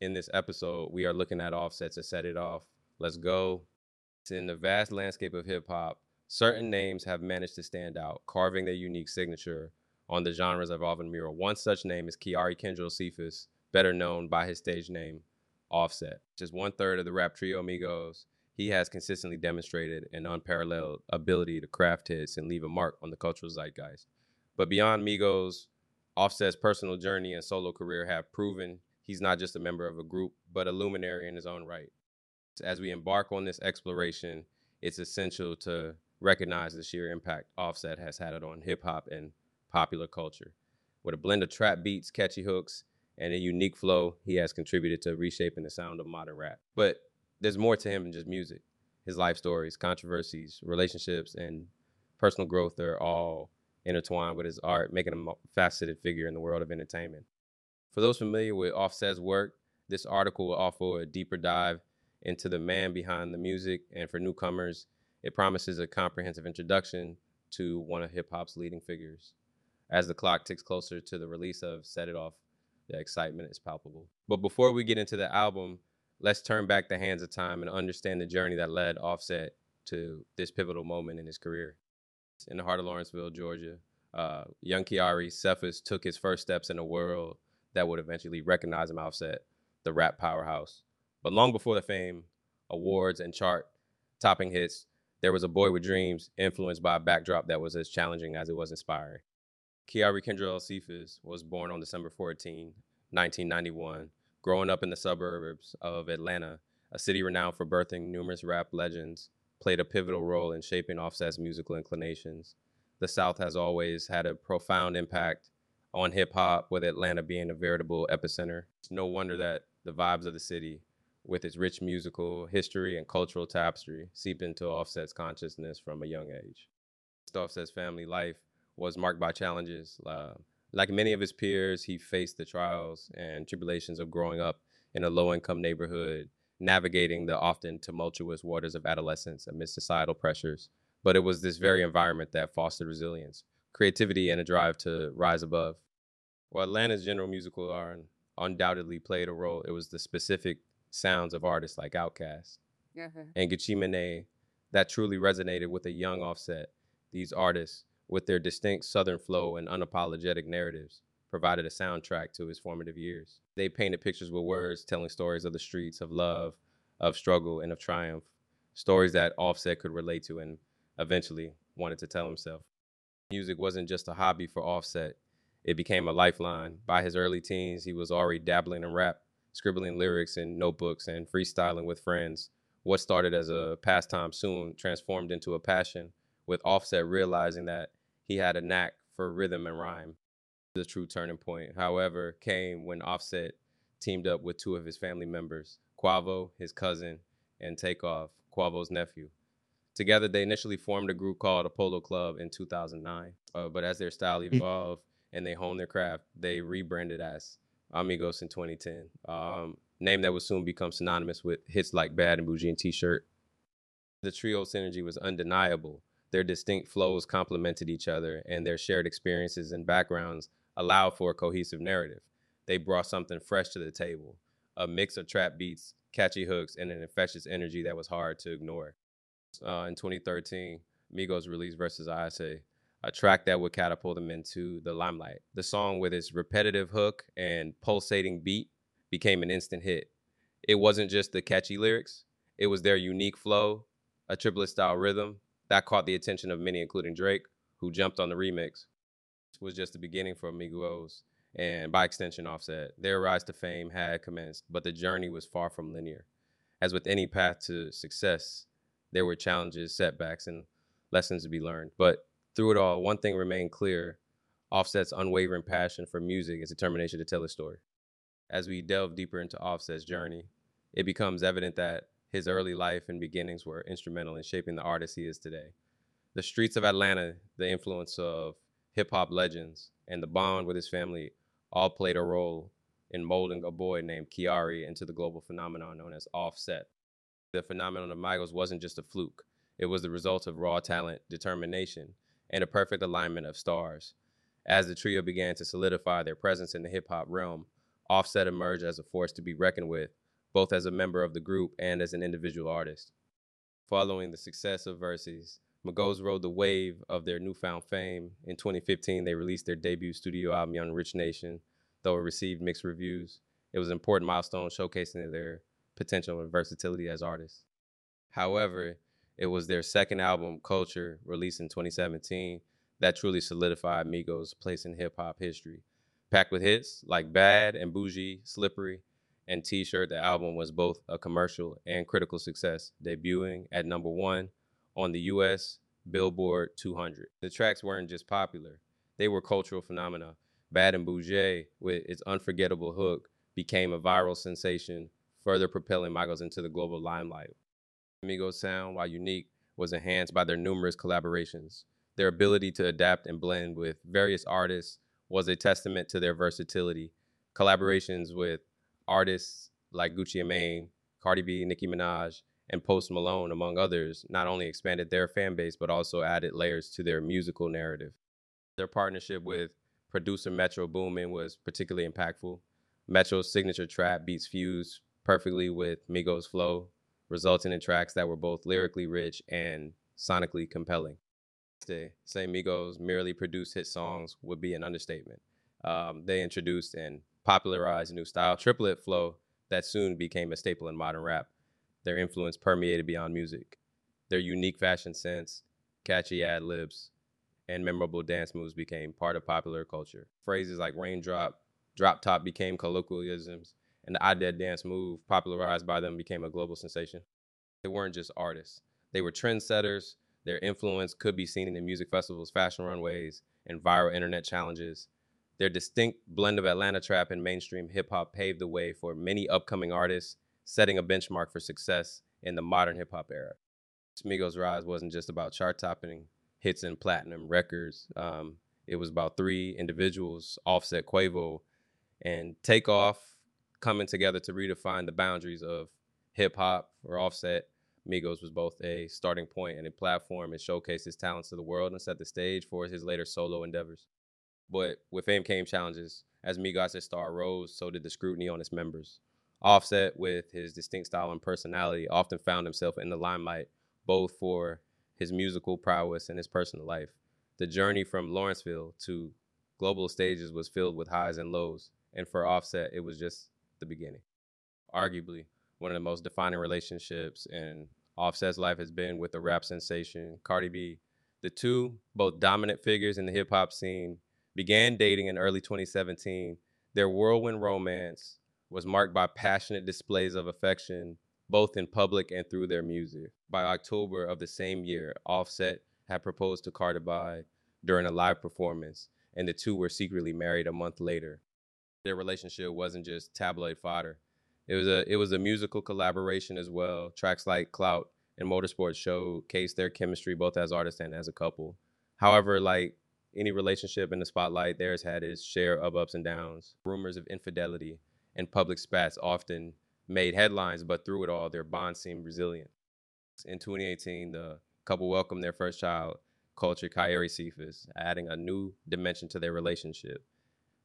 in this episode, we are looking at offsets to set it off. Let's go. In the vast landscape of hip hop, certain names have managed to stand out, carving their unique signature on the genre's evolving mural. One such name is Kiari Kendrell Cephus, better known by his stage name, Offset. Just one third of the rap trio Migos, he has consistently demonstrated an unparalleled ability to craft hits and leave a mark on the cultural zeitgeist. But beyond Migos, Offset's personal journey and solo career have proven he's not just a member of a group, but a luminary in his own right. As we embark on this exploration, it's essential to recognize the sheer impact Offset has had on hip hop and popular culture. With a blend of trap beats, catchy hooks, and a unique flow, he has contributed to reshaping the sound of modern rap. But there's more to him than just music. His life stories, controversies, relationships, and personal growth are all intertwined with his art, making him a faceted figure in the world of entertainment. For those familiar with Offset's work, this article will offer a deeper dive into the man behind the music, and for newcomers, it promises a comprehensive introduction to one of hip hop's leading figures. As the clock ticks closer to the release of Set It Off, the excitement is palpable. But before we get into the album, let's turn back the hands of time and understand the journey that led Offset to this pivotal moment in his career. In the heart of Lawrenceville, Georgia, uh, young Kiari Cephus took his first steps in a world that would eventually recognize him Offset, the rap powerhouse. But long before the fame, awards, and chart topping hits, there was a boy with dreams influenced by a backdrop that was as challenging as it was inspiring. Kiari Kendrell Cephus was born on December 14, 1991, growing up in the suburbs of Atlanta, a city renowned for birthing numerous rap legends, played a pivotal role in shaping Offset's musical inclinations. The South has always had a profound impact on hip hop, with Atlanta being a veritable epicenter. It's no wonder that the vibes of the city, with its rich musical history and cultural tapestry, seep into Offset's consciousness from a young age. Offset's family life was marked by challenges. Uh, like many of his peers, he faced the trials and tribulations of growing up in a low income neighborhood, navigating the often tumultuous waters of adolescence amidst societal pressures. But it was this very environment that fostered resilience, creativity and a drive to rise above. While Atlanta's general musical art undoubtedly played a role, it was the specific sounds of artists like Outkast uh-huh. and Gucci Mane that truly resonated with a young Offset. These artists, with their distinct Southern flow and unapologetic narratives, provided a soundtrack to his formative years. They painted pictures with words, telling stories of the streets, of love, of struggle, and of triumph. Stories that Offset could relate to and eventually wanted to tell himself. Music wasn't just a hobby for Offset, it became a lifeline. By his early teens, he was already dabbling in rap, scribbling lyrics in notebooks, and freestyling with friends. What started as a pastime soon transformed into a passion, with Offset realizing that he had a knack for rhythm and rhyme. The true turning point, however, came when Offset teamed up with two of his family members, Quavo, his cousin, and Takeoff, Quavo's nephew. Together, they initially formed a group called Apollo Club in 2009. Uh, but as their style mm. evolved and they honed their craft, they rebranded as Amigos in 2010. Um, name that would soon become synonymous with hits like Bad and Bougie and T-shirt. The trio synergy was undeniable. Their distinct flows complemented each other, and their shared experiences and backgrounds allowed for a cohesive narrative. They brought something fresh to the table, a mix of trap beats, catchy hooks, and an infectious energy that was hard to ignore uh, in 2013, Migos released Versace, a track that would catapult them into the limelight. The song, with its repetitive hook and pulsating beat, became an instant hit. It wasn't just the catchy lyrics, it was their unique flow, a triplet style rhythm that caught the attention of many, including Drake, who jumped on the remix. It was just the beginning for Migos and by extension Offset. Their rise to fame had commenced, but the journey was far from linear. As with any path to success, there were challenges, setbacks, and lessons to be learned. But through it all, one thing remained clear Offset's unwavering passion for music is determination to tell a story. As we delve deeper into Offset's journey, it becomes evident that his early life and beginnings were instrumental in shaping the artist he is today. The streets of Atlanta, the influence of hip hop legends, and the bond with his family all played a role in molding a boy named Kiari into the global phenomenon known as Offset. The phenomenon of Migos wasn't just a fluke, it was the result of raw talent, determination, and a perfect alignment of stars. As the trio began to solidify their presence in the hip hop realm, Offset emerged as a force to be reckoned with, both as a member of the group and as an individual artist. Following the success of Versace, Migos rode the wave of their newfound fame. In 2015, they released their debut studio album, Young Rich Nation. Though it received mixed reviews, it was an important milestone showcasing their potential and versatility as artists. However, it was their second album, Culture, released in 2017, that truly solidified Migos' place in hip hop history. Packed with hits like Bad and Bougie, Slippery, and T shirt, the album was both a commercial and critical success, debuting at number one on the US Billboard 200. The tracks weren't just popular, they were cultural phenomena. Bad and Bougie, with its unforgettable hook, became a viral sensation, further propelling Migos into the global limelight. Migos' sound, while unique, was enhanced by their numerous collaborations. Their ability to adapt and blend with various artists was a testament to their versatility. Collaborations with artists like Gucci Mane, Cardi B, Nicki Minaj, and Post Malone, among others, not only expanded their fan base, but also added layers to their musical narrative. Their partnership with producer Metro Boomin was particularly impactful. Metro's signature trap beats fused perfectly with Migos' flow, resulting in tracks that were both lyrically rich and sonically compelling. To say Migos merely produced hit songs would be an understatement. Um, they introduced and popularized a new style, triplet flow, that soon became a staple in modern rap. Their influence permeated beyond music. Their unique fashion sense, catchy ad libs, and memorable dance moves became part of popular culture. Phrases like raindrop, drop top became colloquialisms, and the I Dead dance move, popularized by them, became a global sensation. They weren't just artists, they were trendsetters. Their influence could be seen in music festivals, fashion runways, and viral internet challenges. Their distinct blend of Atlanta trap and mainstream hip hop paved the way for many upcoming artists, setting a benchmark for success in the modern hip hop era. Migos' rise wasn't just about chart topping hits and platinum records. Um, it was about three individuals, Offset, Quavo, and Takeoff, coming together to redefine the boundaries of hip hop or Offset. Migos was both a starting point and a platform and showcased his talents to the world and set the stage for his later solo endeavors. But with fame came challenges. As Migos' star rose, so did the scrutiny on its members. Offset, with his distinct style and personality, often found himself in the limelight, both for his musical prowess and his personal life. The journey from Lawrenceville to global stages was filled with highs and lows, and for Offset, it was just the beginning. Arguably, one of the most defining relationships in Offset's life has been with the rap sensation Cardi B. The two, both dominant figures in the hip hop scene, began dating in early 2017. Their whirlwind romance was marked by passionate displays of affection, both in public and through their music. By October of the same year, Offset had proposed to Cardi B during a live performance, and the two were secretly married a month later. Their relationship wasn't just tabloid fodder. It was a it was a musical collaboration as well. Tracks like Clout and Motorsport showcased their chemistry both as artists and as a couple. However, like any relationship in the spotlight, theirs had its share of ups and downs. Rumors of infidelity and public spats often made headlines, but through it all, their bond seemed resilient. In 2018, the couple welcomed their first child, Kulture Kiari Cephus, adding a new dimension to their relationship.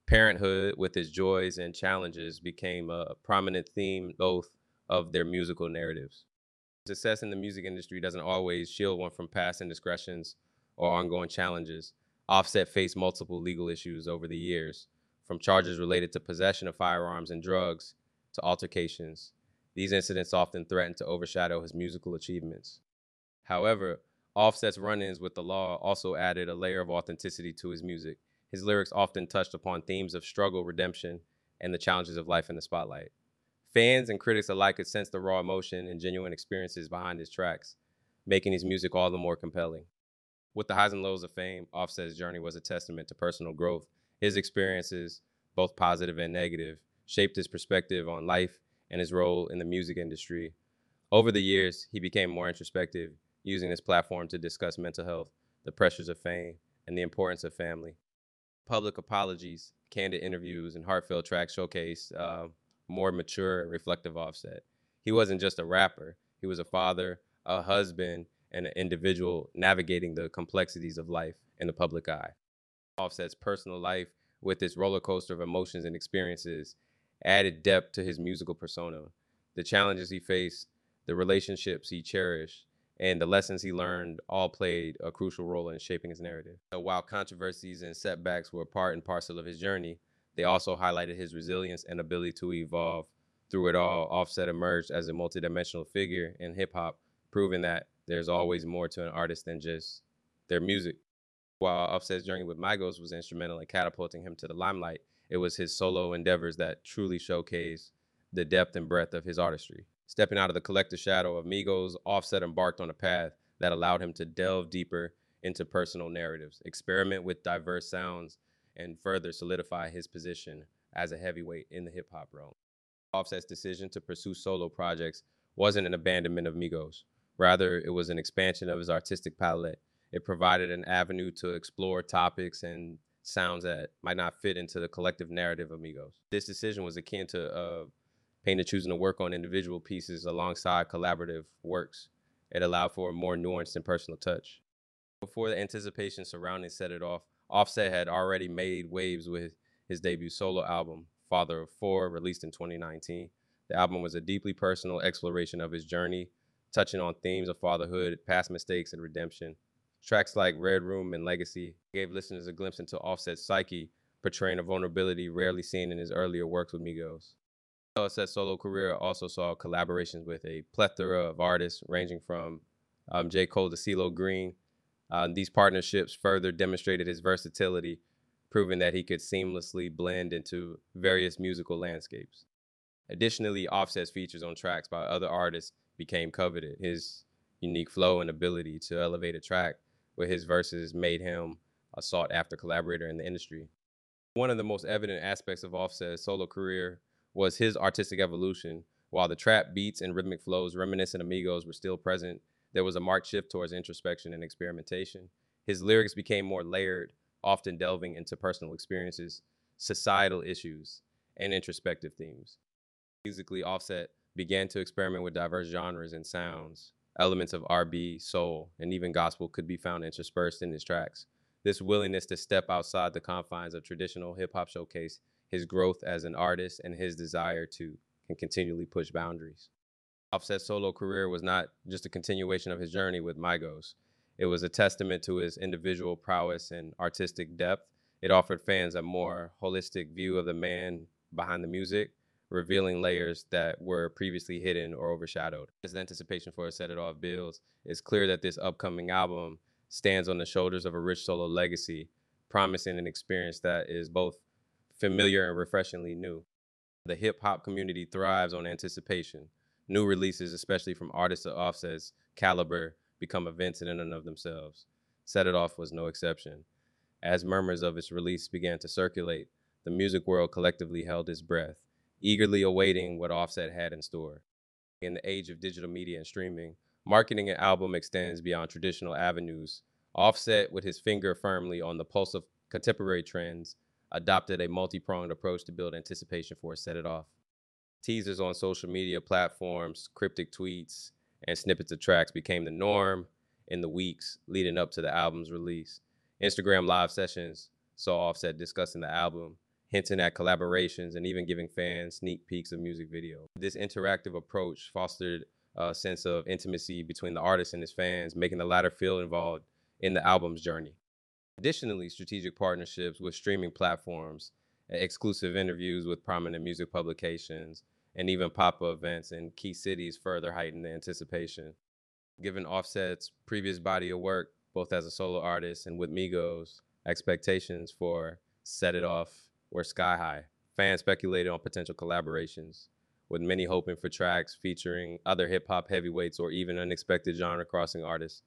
Parenthood, with its joys and challenges, became a prominent theme both of their musical narratives. Success in the music industry doesn't always shield one from past indiscretions or ongoing challenges. Offset faced multiple legal issues over the years, from charges related to possession of firearms and drugs to altercations. These incidents often threatened to overshadow his musical achievements. However, Offset's run ins with the law also added a layer of authenticity to his music. His lyrics often touched upon themes of struggle, redemption, and the challenges of life in the spotlight. Fans and critics alike could sense the raw emotion and genuine experiences behind his tracks, making his music all the more compelling. With the highs and lows of fame, Offset's journey was a testament to personal growth. His experiences, both positive and negative, shaped his perspective on life and his role in the music industry. Over the years, he became more introspective, using his platform to discuss mental health, the pressures of fame, and the importance of family. Public apologies, candid interviews, and heartfelt tracks showcase uh, more mature and reflective Offset. He wasn't just a rapper, he was a father, a husband, and an individual navigating the complexities of life in the public eye. Offset's personal life, with its roller coaster of emotions and experiences, added depth to his musical persona. The challenges he faced, the relationships he cherished, and the lessons he learned all played a crucial role in shaping his narrative. While controversies and setbacks were part and parcel of his journey, they also highlighted his resilience and ability to evolve. Through it all, Offset emerged as a multidimensional figure in hip hop, proving that there's always more to an artist than just their music. While Offset's journey with Migos was instrumental in catapulting him to the limelight, it was his solo endeavors that truly showcased the depth and breadth of his artistry. Stepping out of the collective shadow of Migos, Offset embarked on a path that allowed him to delve deeper into personal narratives, experiment with diverse sounds, and further solidify his position as a heavyweight in the hip hop realm. Offset's decision to pursue solo projects wasn't an abandonment of Migos. Rather, it was an expansion of his artistic palette. It provided an avenue to explore topics and sounds that might not fit into the collective narrative of Migos. This decision was akin to uh, Painter choosing to work on individual pieces alongside collaborative works. It allowed for a more nuanced and personal touch. Before the anticipation surrounding Set It Off, Offset had already made waves with his debut solo album, Father of Four, released in 2019. The album was a deeply personal exploration of his journey, touching on themes of fatherhood, past mistakes, and redemption. Tracks like Red Room and Legacy gave listeners a glimpse into Offset's psyche, portraying a vulnerability rarely seen in his earlier works with Migos. Offset's solo career also saw collaborations with a plethora of artists, ranging from um, J. Cole to CeeLo Green, uh, these partnerships further demonstrated his versatility, proving that he could seamlessly blend into various musical landscapes. Additionally, Offset's features on tracks by other artists became coveted. His unique flow and ability to elevate a track with his verses made him a sought after collaborator in the industry. One of the most evident aspects of Offset's solo career was his artistic evolution. While the trap beats and rhythmic flows reminiscent of Migos were still present, there was a marked shift towards introspection and experimentation. His lyrics became more layered, often delving into personal experiences, societal issues, and introspective themes. Musically, Offset began to experiment with diverse genres and sounds. Elements of R&B, soul, and even gospel could be found interspersed in his tracks. This willingness to step outside the confines of traditional hip hop showcase his growth as an artist and his desire to can continually push boundaries. Offset's solo career was not just a continuation of his journey with Migos. It was a testament to his individual prowess and artistic depth. It offered fans a more holistic view of the man behind the music, revealing layers that were previously hidden or overshadowed. As the anticipation for a Set It Off builds, it's clear that this upcoming album stands on the shoulders of a rich solo legacy, promising an experience that is both familiar and refreshingly new. The hip hop community thrives on anticipation new releases, especially from artists of Offset's caliber, become events in and of themselves. Set It Off was no exception. As murmurs of its release began to circulate, the music world collectively held its breath, eagerly awaiting what Offset had in store. In the age of digital media and streaming, marketing an album extends beyond traditional avenues. Offset, with his finger firmly on the pulse of contemporary trends, adopted a multi pronged approach to build anticipation for Set It Off teasers on social media platforms, cryptic tweets, and snippets of tracks became the norm in the weeks leading up to the album's release. Instagram live sessions saw Offset discussing the album, hinting at collaborations, and even giving fans sneak peeks of music videos. This interactive approach fostered a sense of intimacy between the artist and his fans, making the latter feel involved in the album's journey. Additionally, strategic partnerships with streaming platforms, eh, exclusive interviews with prominent music publications, and even pop-up events in key cities further heighten the anticipation. Given Offset's previous body of work, both as a solo artist and with Migos, expectations for Set It Off were sky high. Fans speculated on potential collaborations, with many hoping for tracks featuring other hip hop heavyweights or even unexpected genre crossing artists.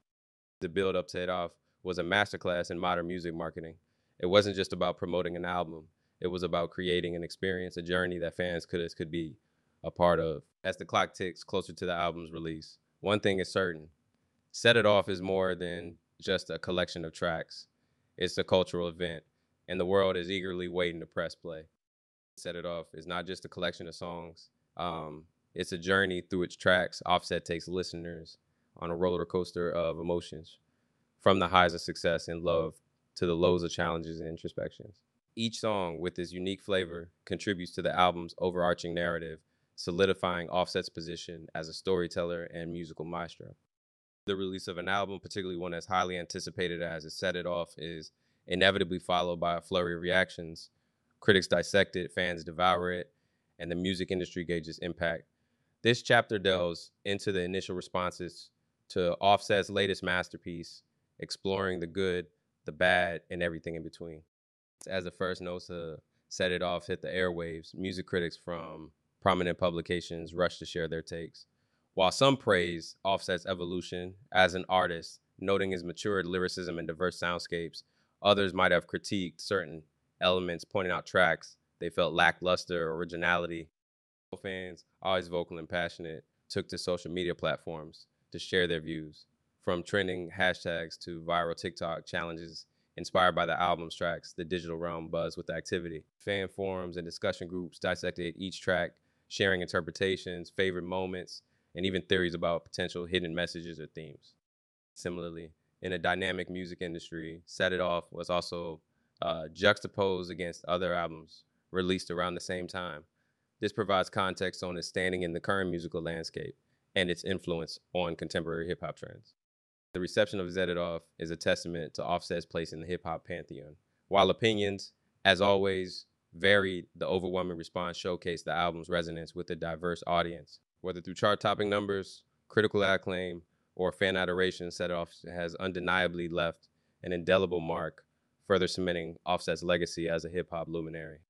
The build up to it off was a masterclass in modern music marketing. It wasn't just about promoting an album, It was about creating an experience, a journey that fans could could be a part of. As the clock ticks closer to the album's release, one thing is certain: Set It Off is more than just a collection of tracks. It's a cultural event, and the world is eagerly waiting to press play. Set It Off is not just a collection of songs. Um, it's a journey through its tracks. Offset takes listeners on a roller coaster of emotions, from the highs of success and love to the lows of challenges and introspections. Each song, with its unique flavor, contributes to the album's overarching narrative, solidifying Offset's position as a storyteller and musical maestro. The release of an album, particularly one as highly anticipated as it set it off, is inevitably followed by a flurry of reactions. Critics dissect it, fans devour it, and the music industry gauges impact. This chapter delves into the initial responses to Offset's latest masterpiece, exploring the good, the bad, and everything in between as the first notes to set it off hit the airwaves, music critics from prominent publications rushed to share their takes. While some praise Offset's evolution as an artist, noting his matured lyricism and diverse soundscapes, others might have critiqued certain elements, pointing out tracks they felt lackluster originality. Fans, always vocal and passionate, took to social media platforms to share their views. From trending hashtags to viral TikTok challenges Inspired by the album's tracks, the digital realm buzzed with activity. Fan forums and discussion groups dissected each track, sharing interpretations, favorite moments, and even theories about potential hidden messages or themes. Similarly, in a dynamic music industry, Set It Off was also uh, juxtaposed against other albums released around the same time. This provides context on its standing in the current musical landscape and its influence on contemporary hip hop trends. The reception of Off is a testament to Offset's place in the hip hop pantheon. While opinions, as always, varied, the overwhelming response showcased the album's resonance with a diverse audience. Whether through chart topping numbers, critical acclaim, or fan adoration, Off has undeniably left an indelible mark, further cementing Offset's legacy as a hip hop luminary.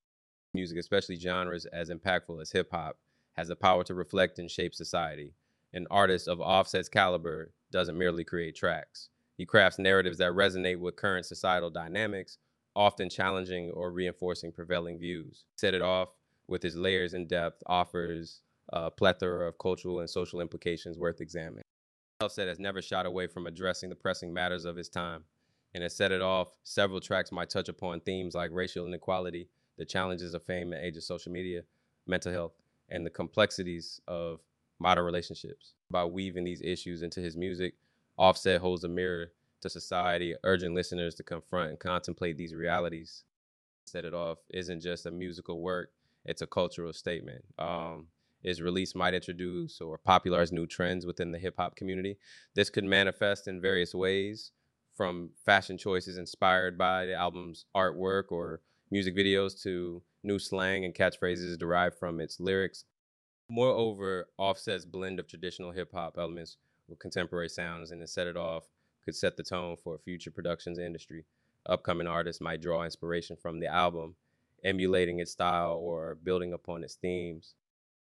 Music, especially genres as impactful as hip hop, has the power to reflect and shape society. An artist of Offset's caliber doesn't merely create tracks. He crafts narratives that resonate with current societal dynamics, often challenging or reinforcing prevailing views. Set it off with his layers and depth, offers a plethora of cultural and social implications worth examining. Offset has never shied away from addressing the pressing matters of his time, and has set it off. Several tracks might touch upon themes like racial inequality, the challenges of fame and age of social media, mental health, and the complexities of modern relationships. By weaving these issues into his music, Offset holds a mirror to society, urging listeners to confront and contemplate these realities. Set It Off isn't just a musical work, it's a cultural statement. Um, his release might introduce or popularize new trends within the hip hop community. This could manifest in various ways, from fashion choices inspired by the album's artwork or music videos to new slang and catchphrases derived from its lyrics. Moreover, Offset's blend of traditional hip hop elements with contemporary sounds and to set it off could set the tone for future productions industry. Upcoming artists might draw inspiration from the album, emulating its style or building upon its themes.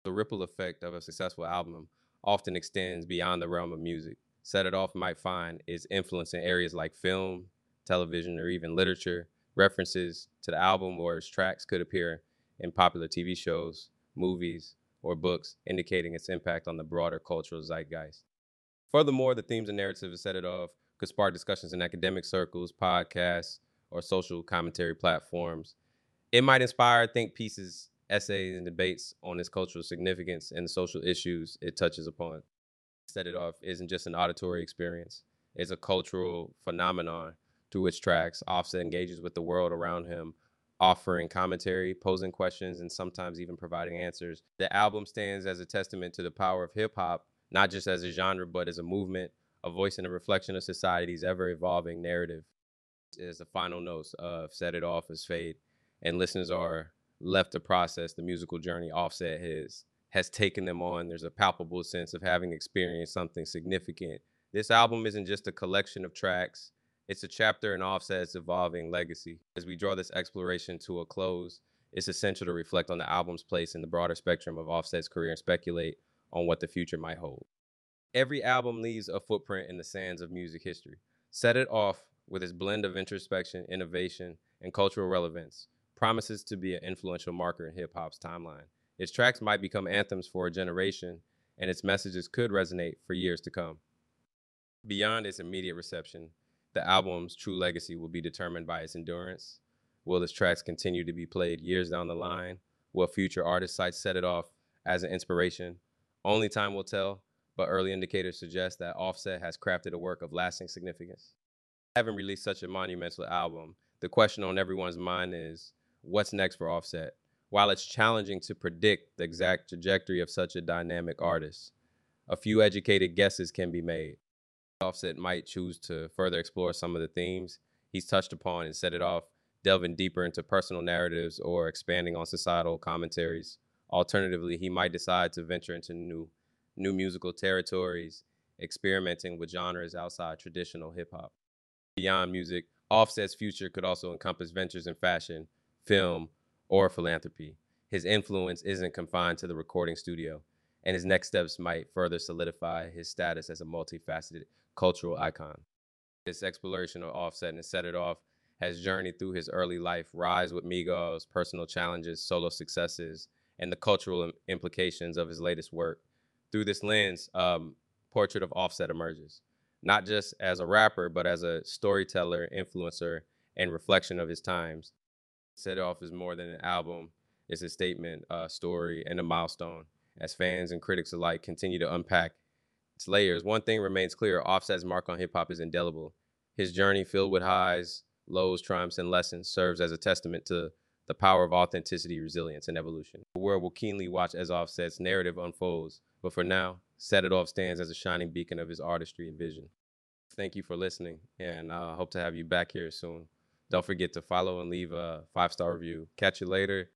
The ripple effect of a successful album often extends beyond the realm of music. Set It Off might find its influence in areas like film, television, or even literature. References to the album or its tracks could appear in popular TV shows, movies, or books, indicating its impact on the broader cultural zeitgeist. Furthermore, the themes and narratives set it off could spark discussions in academic circles, podcasts, or social commentary platforms. It might inspire think pieces, essays, and debates on its cultural significance and the social issues it touches upon. Set It Off isn't just an auditory experience, it's a cultural phenomenon through which tracks Offset engages with the world around him offering commentary, posing questions, and sometimes even providing answers. The album stands as a testament to the power of hip hop, not just as a genre, but as a movement, a voice and a reflection of society's ever evolving narrative. As the final notes of Set It Off as Fade, and listeners are left to process the musical journey Offset has has taken them on. There's a palpable sense of having experienced something significant. This album isn't just a collection of tracks it's a chapter in Offset's evolving legacy. As we draw this exploration to a close, it's essential to reflect on the album's place in the broader spectrum of Offset's career and speculate on what the future might hold. Every album leaves a footprint in the sands of music history. Set it off with its blend of introspection, innovation, and cultural relevance, promises to be an influential marker in hip hop's timeline. Its tracks might become anthems for a generation, and its messages could resonate for years to come. Beyond its immediate reception, the album's true legacy will be determined by its endurance. Will its tracks continue to be played years down the line? Will future artists cite Set It Off as an inspiration? Only time will tell, but early indicators suggest that Offset has crafted a work of lasting significance. Having released such a monumental album, the question on everyone's mind is what's next for Offset? While it's challenging to predict the exact trajectory of such a dynamic artist, a few educated guesses can be made. Offset might choose to further explore some of the themes he's touched upon and set it off, delving deeper into personal narratives or expanding on societal commentaries. Alternatively, he might decide to venture into new, new musical territories, experimenting with genres outside traditional hip hop. Beyond music, Offset's future could also encompass ventures in fashion, film, or philanthropy. His influence isn't confined to the recording studio, and his next steps might further solidify his status as a multifaceted cultural icon. This exploration of Offset and Set It Off has journeyed through his early life, rise with Migos, personal challenges, solo successes, and the cultural implications of his latest work. Through this lens, um, Portrait of Offset emerges not just as a rapper, but as a storyteller, influencer, and reflection of his times. Set It Off is more than an album, it's a statement, a story, and a milestone. As fans and critics alike continue to unpack its layers, one thing remains clear Offset's mark on hip hop is indelible. His journey, filled with highs, lows, triumphs, and lessons, serves as a testament to the power of authenticity, resilience, and evolution. The world will keenly watch as Offset's narrative unfolds, but for now, Set It Off stands as a shining beacon of his artistry and vision. Thank you for listening, and I uh, hope to have you back here soon. Don't forget to follow and leave a five star review. Catch you later.